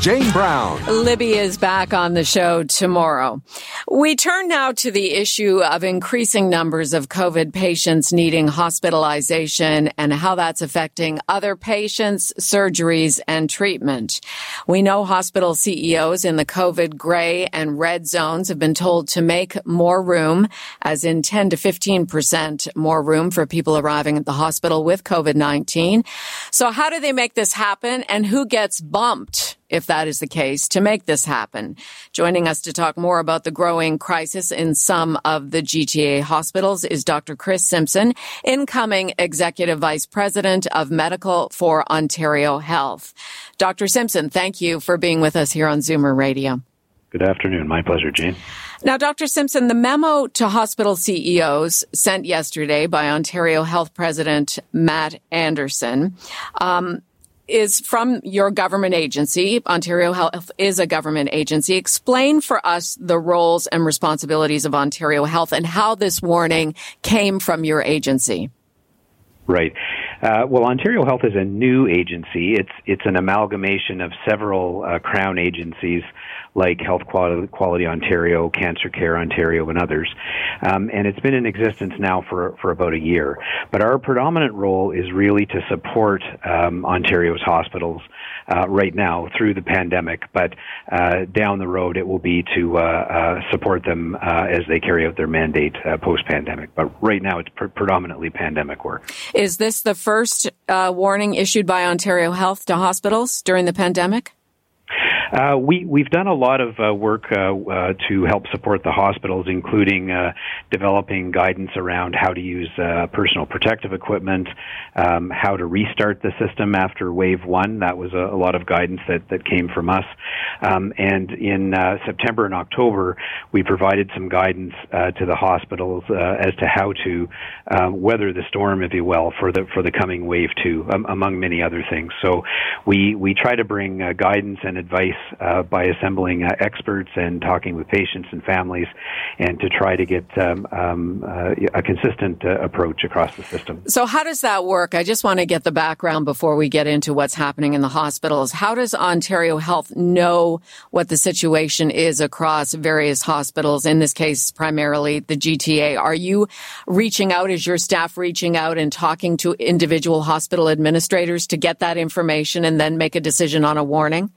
Jane Brown. Libby is back on the show tomorrow. We turn now to the issue of increasing numbers of COVID patients needing hospitalization and how that's affecting other patients, surgeries, and treatment. We know hospital CEOs in the COVID gray and red zones have been told to make more room, as in 10 to 15% more room for people arriving at the hospital with COVID-19. So how do they make this happen and who gets bumped? If that is the case, to make this happen. Joining us to talk more about the growing crisis in some of the GTA hospitals is Dr. Chris Simpson, incoming Executive Vice President of Medical for Ontario Health. Dr. Simpson, thank you for being with us here on Zoomer Radio. Good afternoon. My pleasure, Jane. Now, Dr. Simpson, the memo to hospital CEOs sent yesterday by Ontario Health President Matt Anderson um, is from your government agency. Ontario Health is a government agency. Explain for us the roles and responsibilities of Ontario Health and how this warning came from your agency. Right. Uh, well, Ontario Health is a new agency. It's it's an amalgamation of several uh, crown agencies like Health Quality, Ontario, Cancer Care Ontario, and others. Um, and it's been in existence now for for about a year. But our predominant role is really to support um, Ontario's hospitals uh, right now through the pandemic. But uh, down the road, it will be to uh, support them as they carry out their mandate post pandemic. But right now, it's pr- predominantly pandemic work. Is this the first uh, warning issued by Ontario Health to hospitals during the pandemic? Uh, we we've done a lot of uh, work uh, uh to help support the hospitals, including uh, developing guidance around how to use personal protective equipment, um, how to restart the system after wave one. That was a, a lot of guidance that that came from us. Um, and in September and October, we provided some guidance to the hospitals as to how to weather the storm, if you will, for the for the coming wave two, um, among many other things. So we we try to bring guidance and advice uh, by assembling uh, experts and talking with patients and families, and to try to get um, um, uh, a consistent uh, approach across the system. So, how does that work? I just want to get the background before we get into what's happening in the hospitals. How does Ontario Health know what the situation is across various hospitals? In this case, primarily the GTA. Are you reaching out? Is your staff reaching out and talking to individual hospital administrators to get that information and then make a decision on a warning?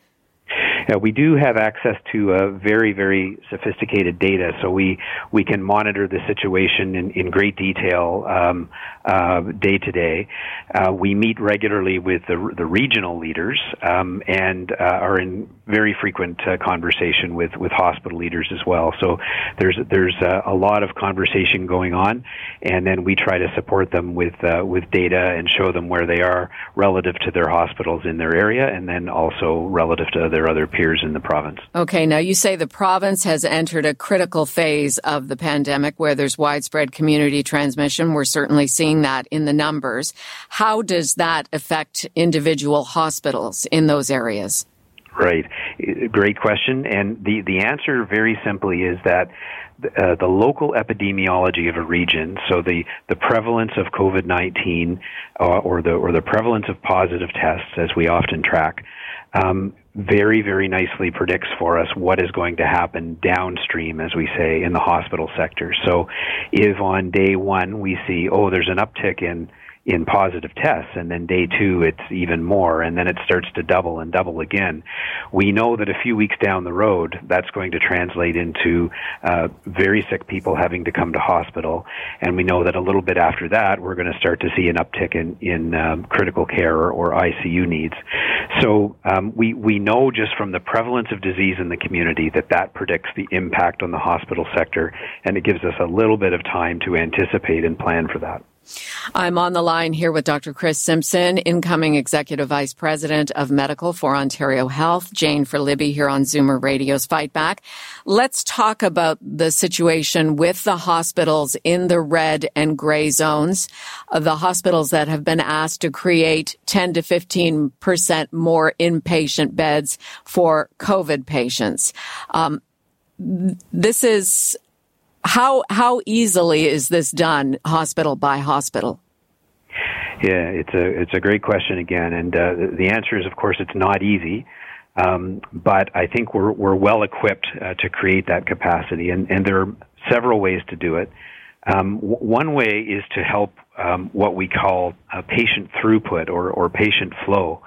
Uh, we do have access to uh, very, very sophisticated data, so we we can monitor the situation in, in great detail um, uh, day to day. Uh, we meet regularly with the, the regional leaders um, and uh, are in very frequent uh, conversation with, with hospital leaders as well. So there's there's a lot of conversation going on, and then we try to support them with with data and show them where they are relative to their hospitals in their area, and then also relative to their other peers in the province. Okay, now you say the province has entered a critical phase of the pandemic where there's widespread community transmission. We're certainly seeing that in the numbers. How does that affect individual hospitals in those areas? Right. Great question. And the, the answer very simply is that uh, the local epidemiology of a region, so the, the prevalence of COVID-19 uh, or the or the prevalence of positive tests, as we often track, um, very, very nicely predicts for us what is going to happen downstream, as we say, in the hospital sector. So if on day one we see, oh, there's an uptick in in positive tests, and then day two it's even more, and then it starts to double and double again. We know that a few weeks down the road, that's going to translate into uh, very sick people having to come to hospital, and we know that a little bit after that, we're going to start to see an uptick in in um, critical care or, or, ICU needs. So um, we we know just from the prevalence of disease in the community that that predicts the impact on the hospital sector, and it gives us a little bit of time to anticipate and plan for that. I'm on the line here with Dr. Chris Simpson, incoming Executive Vice President of Medical for Ontario Health, Jane for Libby here on Zoomer Radio's Fight Back. Let's talk about the situation with the hospitals in the red and gray zones, uh, the hospitals that have been asked to create 10 to 15% more inpatient beds for COVID patients. Um, this is how how easily is this done, hospital by hospital? Yeah, it's a it's a great question again, and uh, the answer is, of course, it's not easy. Um, but I think we're we're well equipped uh, to create that capacity, and and there are several ways to do it. Um, w- one way is to help um, what we call patient throughput or, or patient flow.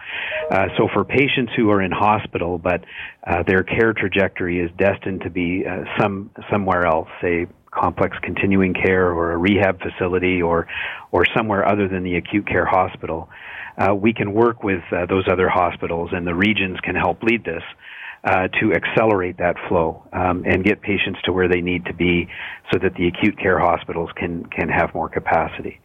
Uh, so for patients who are in hospital, but uh, their care trajectory is destined to be uh, some somewhere else, say complex continuing care or a rehab facility or or somewhere other than the acute care hospital, uh, we can work with uh, those other hospitals, and the regions can help lead this uh, to accelerate that flow um, and get patients to where they need to be so that the acute care hospitals can can have more capacity.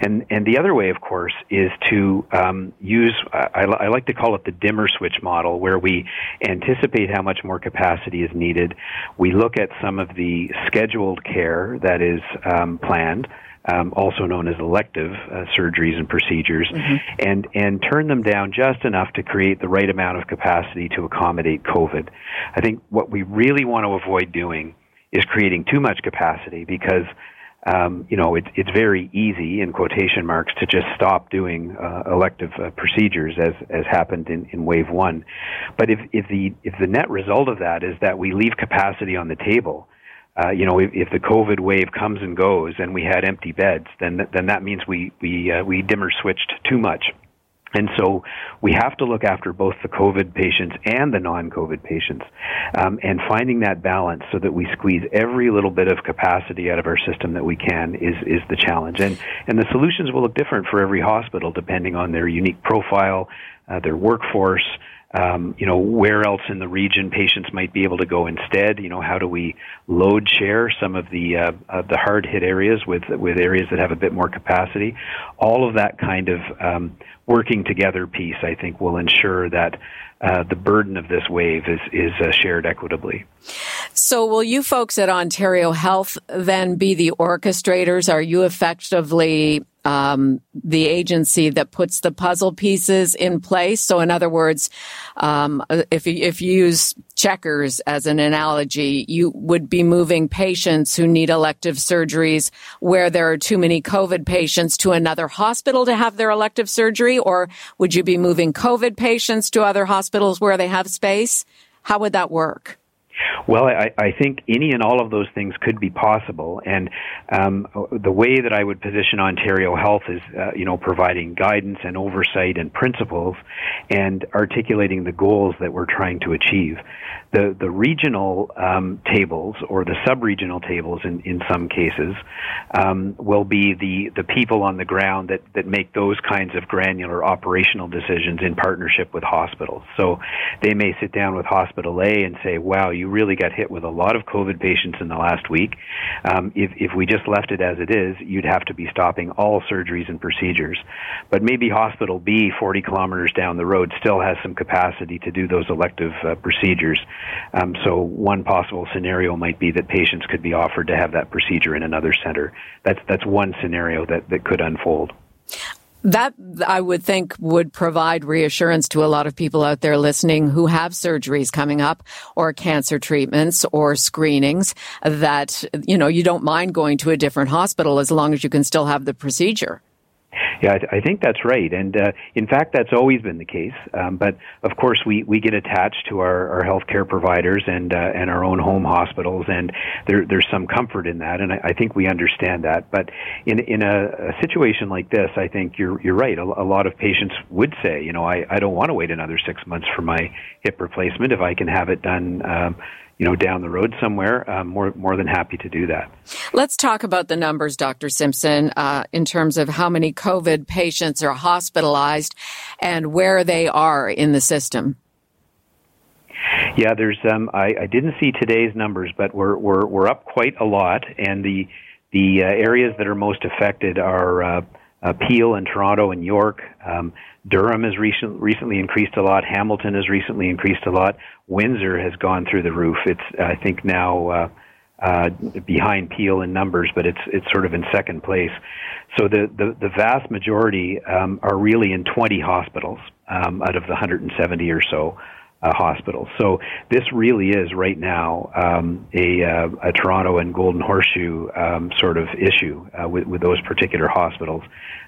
And and the other way, of course, is to um, use I, I, like to call it the dimmer switch model, where we anticipate how much more capacity is needed. We look at some of the scheduled care that is um, planned um, also known as elective uh, surgeries and procedures, mm-hmm. and and turn them down just enough to create the right amount of capacity to accommodate COVID. I think what we really want to avoid doing is creating too much capacity because. Um, you know, it's it's very easy in quotation marks to just stop doing uh, elective uh, procedures as as happened in, in wave one. But if if the if the net result of that is that we leave capacity on the table, uh, you know, if, if the COVID wave comes and goes and we had empty beds, then then that means we we uh, we dimmer switched too much. And so we have to look after both the COVID patients and the non-COVID patients, um, and finding that balance so that we squeeze every little bit of capacity out of our system that we can is is the challenge. And and the solutions will look different for every hospital depending on their unique profile, uh, their workforce, um, you know, where else in the region patients might be able to go instead. You know, how do we load share some of the uh, the hard hit areas with with areas that have a bit more capacity? All of that kind of um, working together piece, I think, will ensure that uh, the burden of this wave is is uh, shared equitably. So, will you folks at Ontario Health then be the orchestrators? Are you effectively um, the agency that puts the puzzle pieces in place. So, in other words, um, if you, if you use checkers as an analogy, you would be moving patients who need elective surgeries where there are too many COVID patients to another hospital to have their elective surgery, or would you be moving COVID patients to other hospitals where they have space? How would that work? Well, I, I think any and all of those things could be possible, and um, the way that I would position Ontario Health is, uh, you know, providing guidance and oversight and principles, and articulating the goals that we're trying to achieve. The the regional um, tables or the sub-regional tables, in in some cases, um, will be the the people on the ground that that make those kinds of granular operational decisions in partnership with hospitals. So they may sit down with Hospital A and say, "Wow, you really got hit with a lot of COVID patients in the last week. Um, if, if we just left it as it is, you'd have to be stopping all surgeries and procedures. But maybe Hospital B, 40 kilometers down the road, still has some capacity to do those elective uh, procedures. Um, so one possible scenario might be that patients could be offered to have that procedure in another center. That's that's one scenario that, that could unfold. That I would think would provide reassurance to a lot of people out there listening who have surgeries coming up or cancer treatments or screenings that, you know, you don't mind going to a different hospital as long as you can still have the procedure. Yeah, I, th- I think that's right, and uh, in fact, that's always been the case. Um, but of course, we, we get attached to our, our healthcare providers and uh, and our own home hospitals, and there, there's some comfort in that, and I, I think we understand that. But in in a, a situation like this, I think you're you're right. A, a lot of patients would say, you know, I, I don't want to wait another six months for my hip replacement if I can have it done. Um, you know, down the road somewhere, um, more more than happy to do that. Let's talk about the numbers, Dr. Simpson, uh, in terms of how many COVID patients are hospitalized and where they are in the system. Yeah, there's. Um, I, I didn't see today's numbers, but we're we're we're up quite a lot, and the the uh, areas that are most affected are uh, uh, Peel and Toronto and York. Um, Durham has recent, recently increased a lot. Hamilton has recently increased a lot. Windsor has gone through the roof. It's I think now uh, uh, behind Peel in numbers, but it's it's sort of in second place. So the the, the vast majority um, are really in 20 hospitals um, out of the 170 or so uh, hospitals. So this really is right now um, a, uh, a Toronto and Golden Horseshoe um, sort of issue uh, with, with those particular hospitals.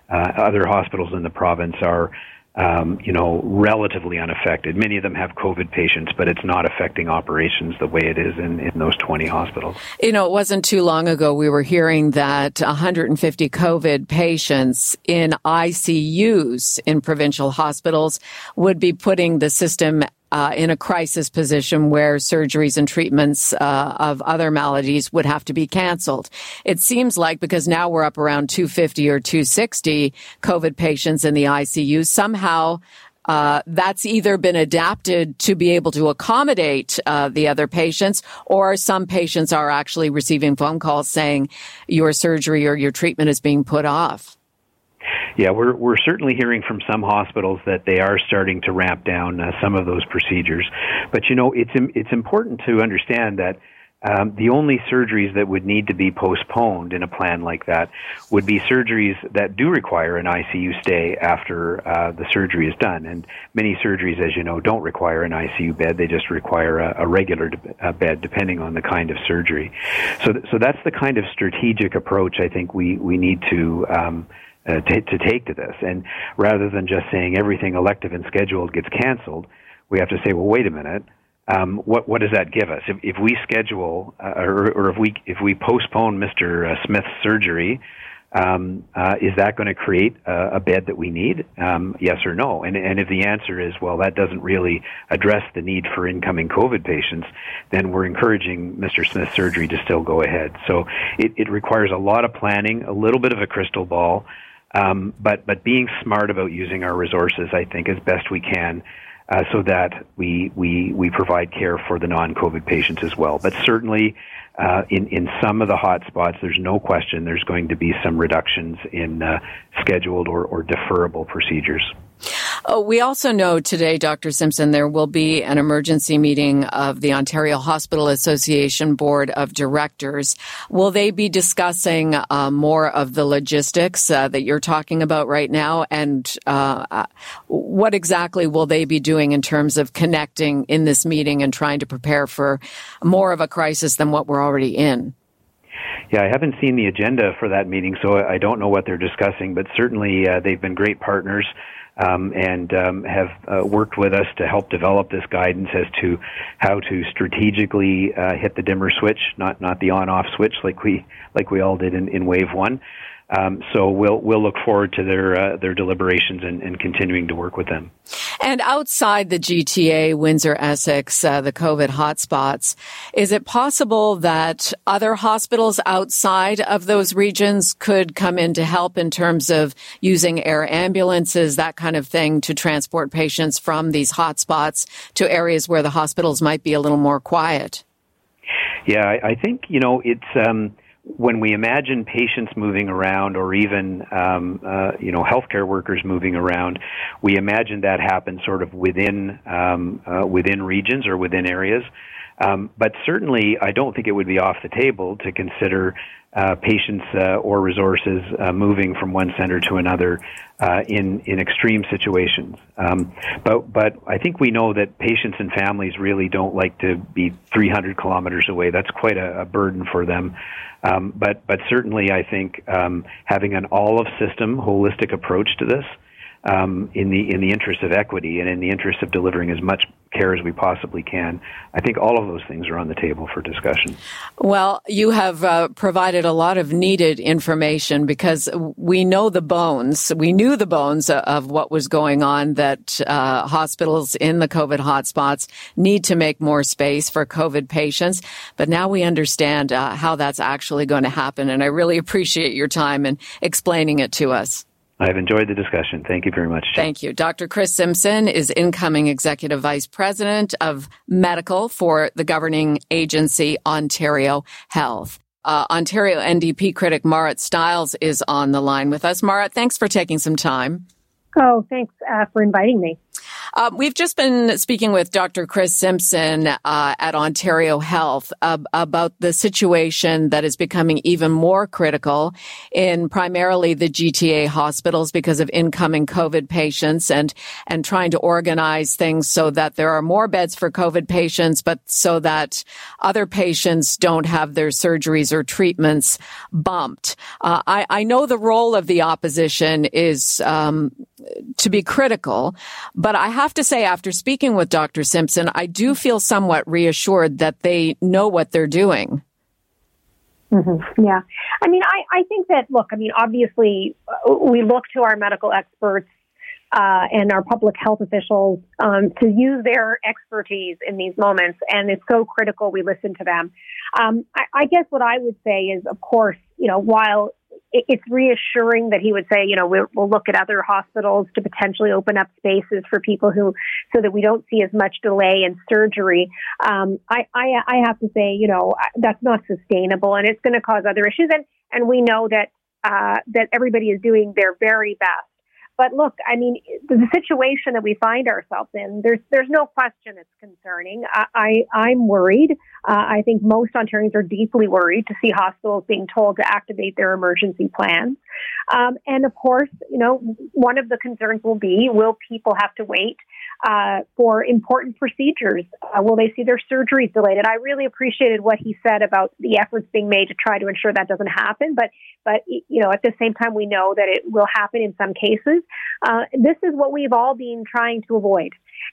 Uh, other hospitals in the province are um, you know, relatively unaffected. Many of them have COVID patients, but it's not affecting operations the way it is in, in those 20 hospitals. You know, it wasn't too long ago we were hearing that 150 COVID patients in ICUs in provincial hospitals would be putting the system uh, in a crisis position where surgeries and treatments uh, of other maladies would have to be canceled. It seems like because now we're up around 250 or 260 COVID patients in the ICU, somehow uh, that's either been adapted to be able to accommodate uh, the other patients, or some patients are actually receiving phone calls saying your surgery or your treatment is being put off. Yeah, we're we're certainly hearing from some hospitals that they are starting to ramp down uh, some of those procedures. But you know, it's it's important to understand that um, the only surgeries that would need to be postponed in a plan like that would be surgeries that do require an ICU stay after uh, the surgery is done. And many surgeries, as you know, don't require an ICU bed; they just require a, a regular de- bed, depending on the kind of surgery. So, th- so that's the kind of strategic approach I think we we need to. Um, uh, to, to take to this. And rather than just saying everything elective and scheduled gets canceled, we have to say, well, wait a minute. Um, what what does that give us? If, if we schedule uh, or, or if we if we postpone Mr. Uh, Smith's surgery, um, uh, is that going to create a, a, bed that we need? Um, yes or no? And, and if the answer is, well, that doesn't really address the need for incoming COVID patients, then we're encouraging Mr. Smith's surgery to still go ahead. So it, it requires a lot of planning, a little bit of a crystal ball, um, but but being smart about using our resources, I think, as best we can, uh, so that we we we provide care for the non-COVID patients as well. But certainly, uh, in in some of the hot spots, there's no question there's going to be some reductions in uh, scheduled or, or deferrable procedures. Oh, we also know today, Dr. Simpson, there will be an emergency meeting of the Ontario Hospital Association Board of Directors. Will they be discussing uh, more of the logistics uh, that you're talking about right now? And uh, uh, what exactly will they be doing in terms of connecting in this meeting and trying to prepare for more of a crisis than what we're already in? Yeah, I haven't seen the agenda for that meeting, so I don't know what they're discussing, but certainly uh, they've been great partners um, and um, have uh, worked with us to help develop this guidance as to how to strategically uh, hit the dimmer switch, not not the on-off switch like we like we all did in, in wave one. Um, so we'll we'll look forward to their uh, their deliberations and, and, continuing to work with them. And outside the GTA, Windsor, Essex, uh, the COVID hotspots, is it possible that other hospitals outside of those regions could come in to help in terms of using air ambulances, that kind of thing, to transport patients from these hotspots to areas where the hospitals might be a little more quiet? Yeah, I, I think you know it's. Um, when we imagine patients moving around or even um, uh, you know healthcare workers moving around, we imagine that happens sort of within um, uh, within regions or within areas. Um, but certainly, I don't think it would be off the table to consider patients uh, or resources uh, moving from one center to another uh, in in extreme situations. Um, but but I think we know that patients and families really don't like to be 300 kilometers away. That's quite a, a burden for them. Um, but but certainly, I think um, having an all of system holistic approach to this um, in the in the interest of equity and in the interest of delivering as much care as we possibly can. I think all of those things are on the table for discussion. Well, you have uh, provided a lot of needed information because we know the bones. We knew the bones of what was going on. That uh, hospitals in the COVID hotspots need to make more space for COVID patients, but now we understand uh, how that's actually going to happen. And I really appreciate your time and explaining it to us. I've enjoyed the discussion. Thank you very much. Jim. Thank you. Dr. Chris Simpson is incoming Executive Vice President of Medical for the governing agency Ontario Health. uh, Ontario NDP critic Marit Stiles is on the line with us. Marit, thanks for taking some time. Oh, thanks uh, for inviting me. Uh, we've just been speaking with Dr. Chris Simpson uh, at Ontario Health uh, about the situation that is becoming even more critical in primarily the GTA hospitals because of incoming COVID patients and and trying to organize things so that there are more beds for COVID patients, but so that other patients don't have their surgeries or treatments bumped. Uh, I, I, know the role of the opposition is um, to be critical, but I have to say, after speaking with Dr. Simpson, I do feel somewhat reassured that they know what they're doing. Mm-hmm. Yeah. I mean, I, I think that, look, I mean, obviously, uh, we look to our medical experts uh, and our public health officials um, to use their expertise in these moments. And it's so critical we listen to them. Um, I, I guess what I would say is, of course, you know, while it's reassuring that he would say, you know, we'll, look at other hospitals to potentially open up spaces for people who, so that we don't see as much delay in surgery. Um, I, I, I have to say, you know, that's not sustainable, and it's going to cause other issues. And and we know that uh, that everybody is doing their very best but look, I mean, the situation that we find ourselves in, there's there's no question it's concerning. I, I am worried. Uh, I think most Ontarians are deeply worried to see hospitals being told to activate their emergency plans. Um, and of course, you know, one of the concerns will be: will people have to wait uh, for important procedures? Uh, will they see their surgeries delayed? And I really appreciated what he said about the efforts being made to try to ensure that doesn't happen. But but you know, at the same time, we know that it will happen in some cases. Uh, this is what we've all been trying to avoid.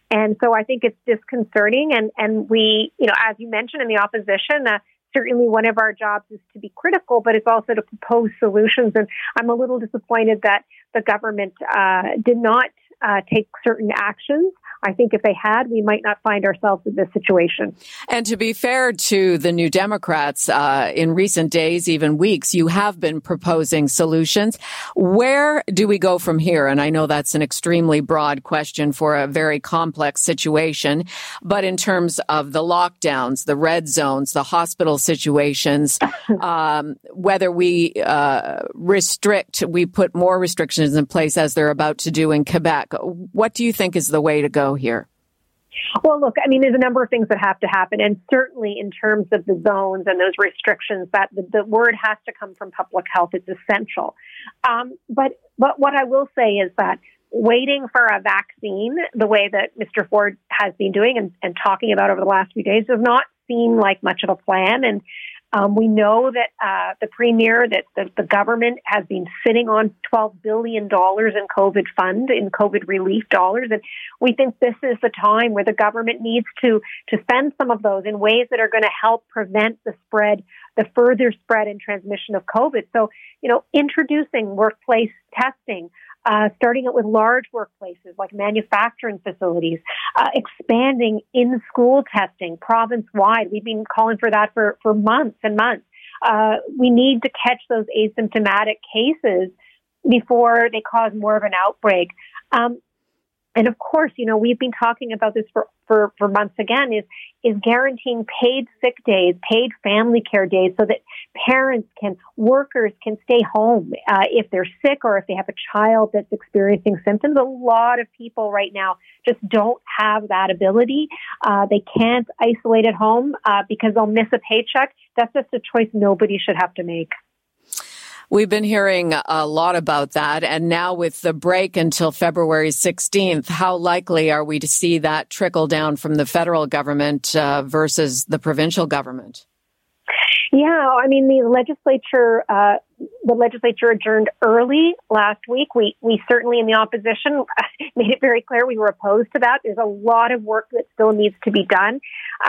And so I think it's disconcerting. And, and we, you know, as you mentioned in the opposition, uh, certainly one of our jobs is to be critical, but it's also to propose solutions. And I'm a little disappointed that the government uh, did not uh, take certain actions. I think if they had, we might not find ourselves in this situation. And to be fair to the New Democrats, uh, in recent days, even weeks, you have been proposing solutions. Where do we go from here? And I know that's an extremely broad question for a very complex situation, but in terms of the lockdowns, the red zones, the hospital situations, um, whether we uh, restrict, we put more restrictions in place as they're about to do in Quebec. What do you think is the way to go here? Well, look, I mean, there's a number of things that have to happen, and certainly in terms of the zones and those restrictions, that the, the word has to come from public health. It's essential. Um, but but what I will say is that waiting for a vaccine, the way that Mr. Ford has been doing and, and talking about over the last few days, does not seem like much of a plan. And um, we know that uh, the premier, that the, the, government has been sitting on $12 billion in COVID fund, in COVID relief dollars. And we think this is the time where the government needs to, to spend some of those in ways that are going to help prevent the spread, the further spread and transmission of COVID. So, you know, introducing workplace testing, uh, starting it with large workplaces like manufacturing facilities, uh, expanding in school testing province wide. We've been calling for that for, for months and months. Uh, we need to catch those asymptomatic cases before they cause more of an outbreak. Um, and of course, you know, we've been talking about this for, for, for months again is, is guaranteeing paid sick days, paid family care days so that parents can, workers can stay home uh, if they're sick or if they have a child that's experiencing symptoms. A lot of people right now just don't have that ability. Uh, they can't isolate at home uh, because they'll miss a paycheck. That's just a choice nobody should have to make. We've been hearing a lot about that. And now with the break until February 16th, how likely are we to see that trickle down from the federal government uh, versus the provincial government? Yeah, I mean, the legislature uh, the legislature adjourned early last week. We we certainly in the opposition made it very clear we were opposed to that. There's a lot of work that still needs to be done,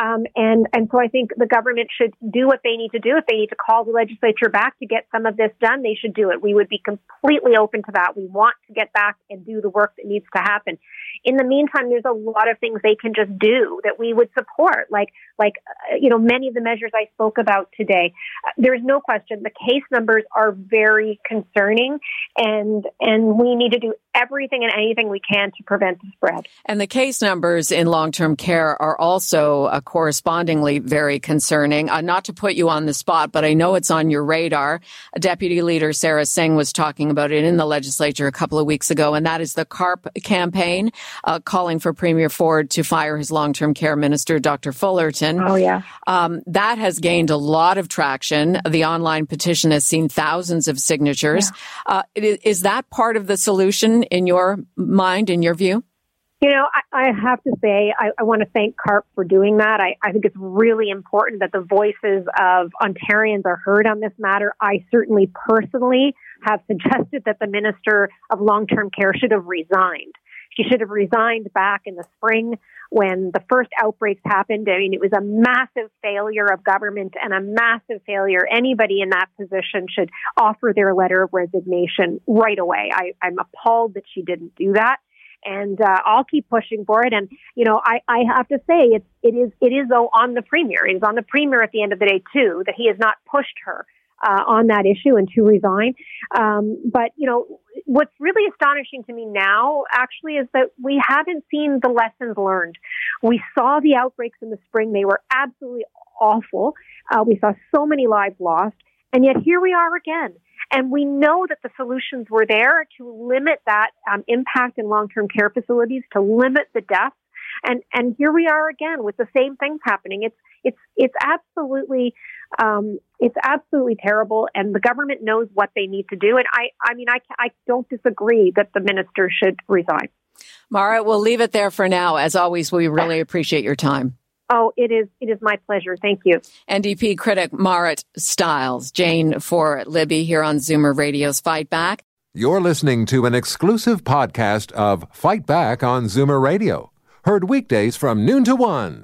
um, and and so I think the government should do what they need to do. If they need to call the legislature back to get some of this done, they should do it. We would be completely open to that. We want to get back and do the work that needs to happen. In the meantime, there's a lot of things they can just do that we would support, like like uh, you know many of the measures I spoke about today. Uh, there's no question the case numbers are very concerning, and and we need to do everything and anything we can to prevent the spread. And the case numbers in long term care are also uh, correspondingly very concerning. Uh, not to put you on the spot, but I know it's on your radar. Deputy Leader Sara Singh was talking about it in the legislature a couple of weeks ago, and that is the CARP campaign uh, calling for Premier Ford to fire his long term care minister, Dr. Fullerton. Oh, yeah. Um, that has gained a lot of traction. The online petition has seen thousands of signatures. Yeah. Uh, is that part of the solution in your mind, in your view? You know, I, I have to say, I, I, want to thank CARP for doing that. I, I, think it's really important that the voices of Ontarians are heard on this matter. I certainly personally have suggested that the Minister of Long Term Care should have resigned. She should have resigned back in the spring when the first outbreaks happened. I mean, it was a massive failure of government and a massive failure. Anybody in that position should offer their letter of resignation right away. I, I'm appalled that she didn't do that. And uh, I'll keep pushing for it. And you know, I, I have to say, it's it is it is though on the premier. It is on the premier at the end of the day too that he has not pushed her uh, on that issue and to resign. Um, but you know, what's really astonishing to me now actually is that we haven't seen the lessons learned. We saw the outbreaks in the spring; they were absolutely awful. Uh, we saw so many lives lost, and yet here we are again. And we know that the solutions were there to limit that um, impact in long-term care facilities, to limit the deaths. And and here we are again with the same things happening. It's it's it's absolutely um, it's absolutely terrible, and the government knows what they need to do. And I, I mean, I, I don't disagree that the minister should resign. Mara, we'll leave it there for now. As always, we really appreciate your time. Oh, it is. It is my pleasure. Thank you. NDP critic Marit Stiles, Jane for Libby here on Zoomer Radio's Fight Back. You're listening to an exclusive podcast of Fight Back on Zoomer Radio, heard weekdays from noon to one.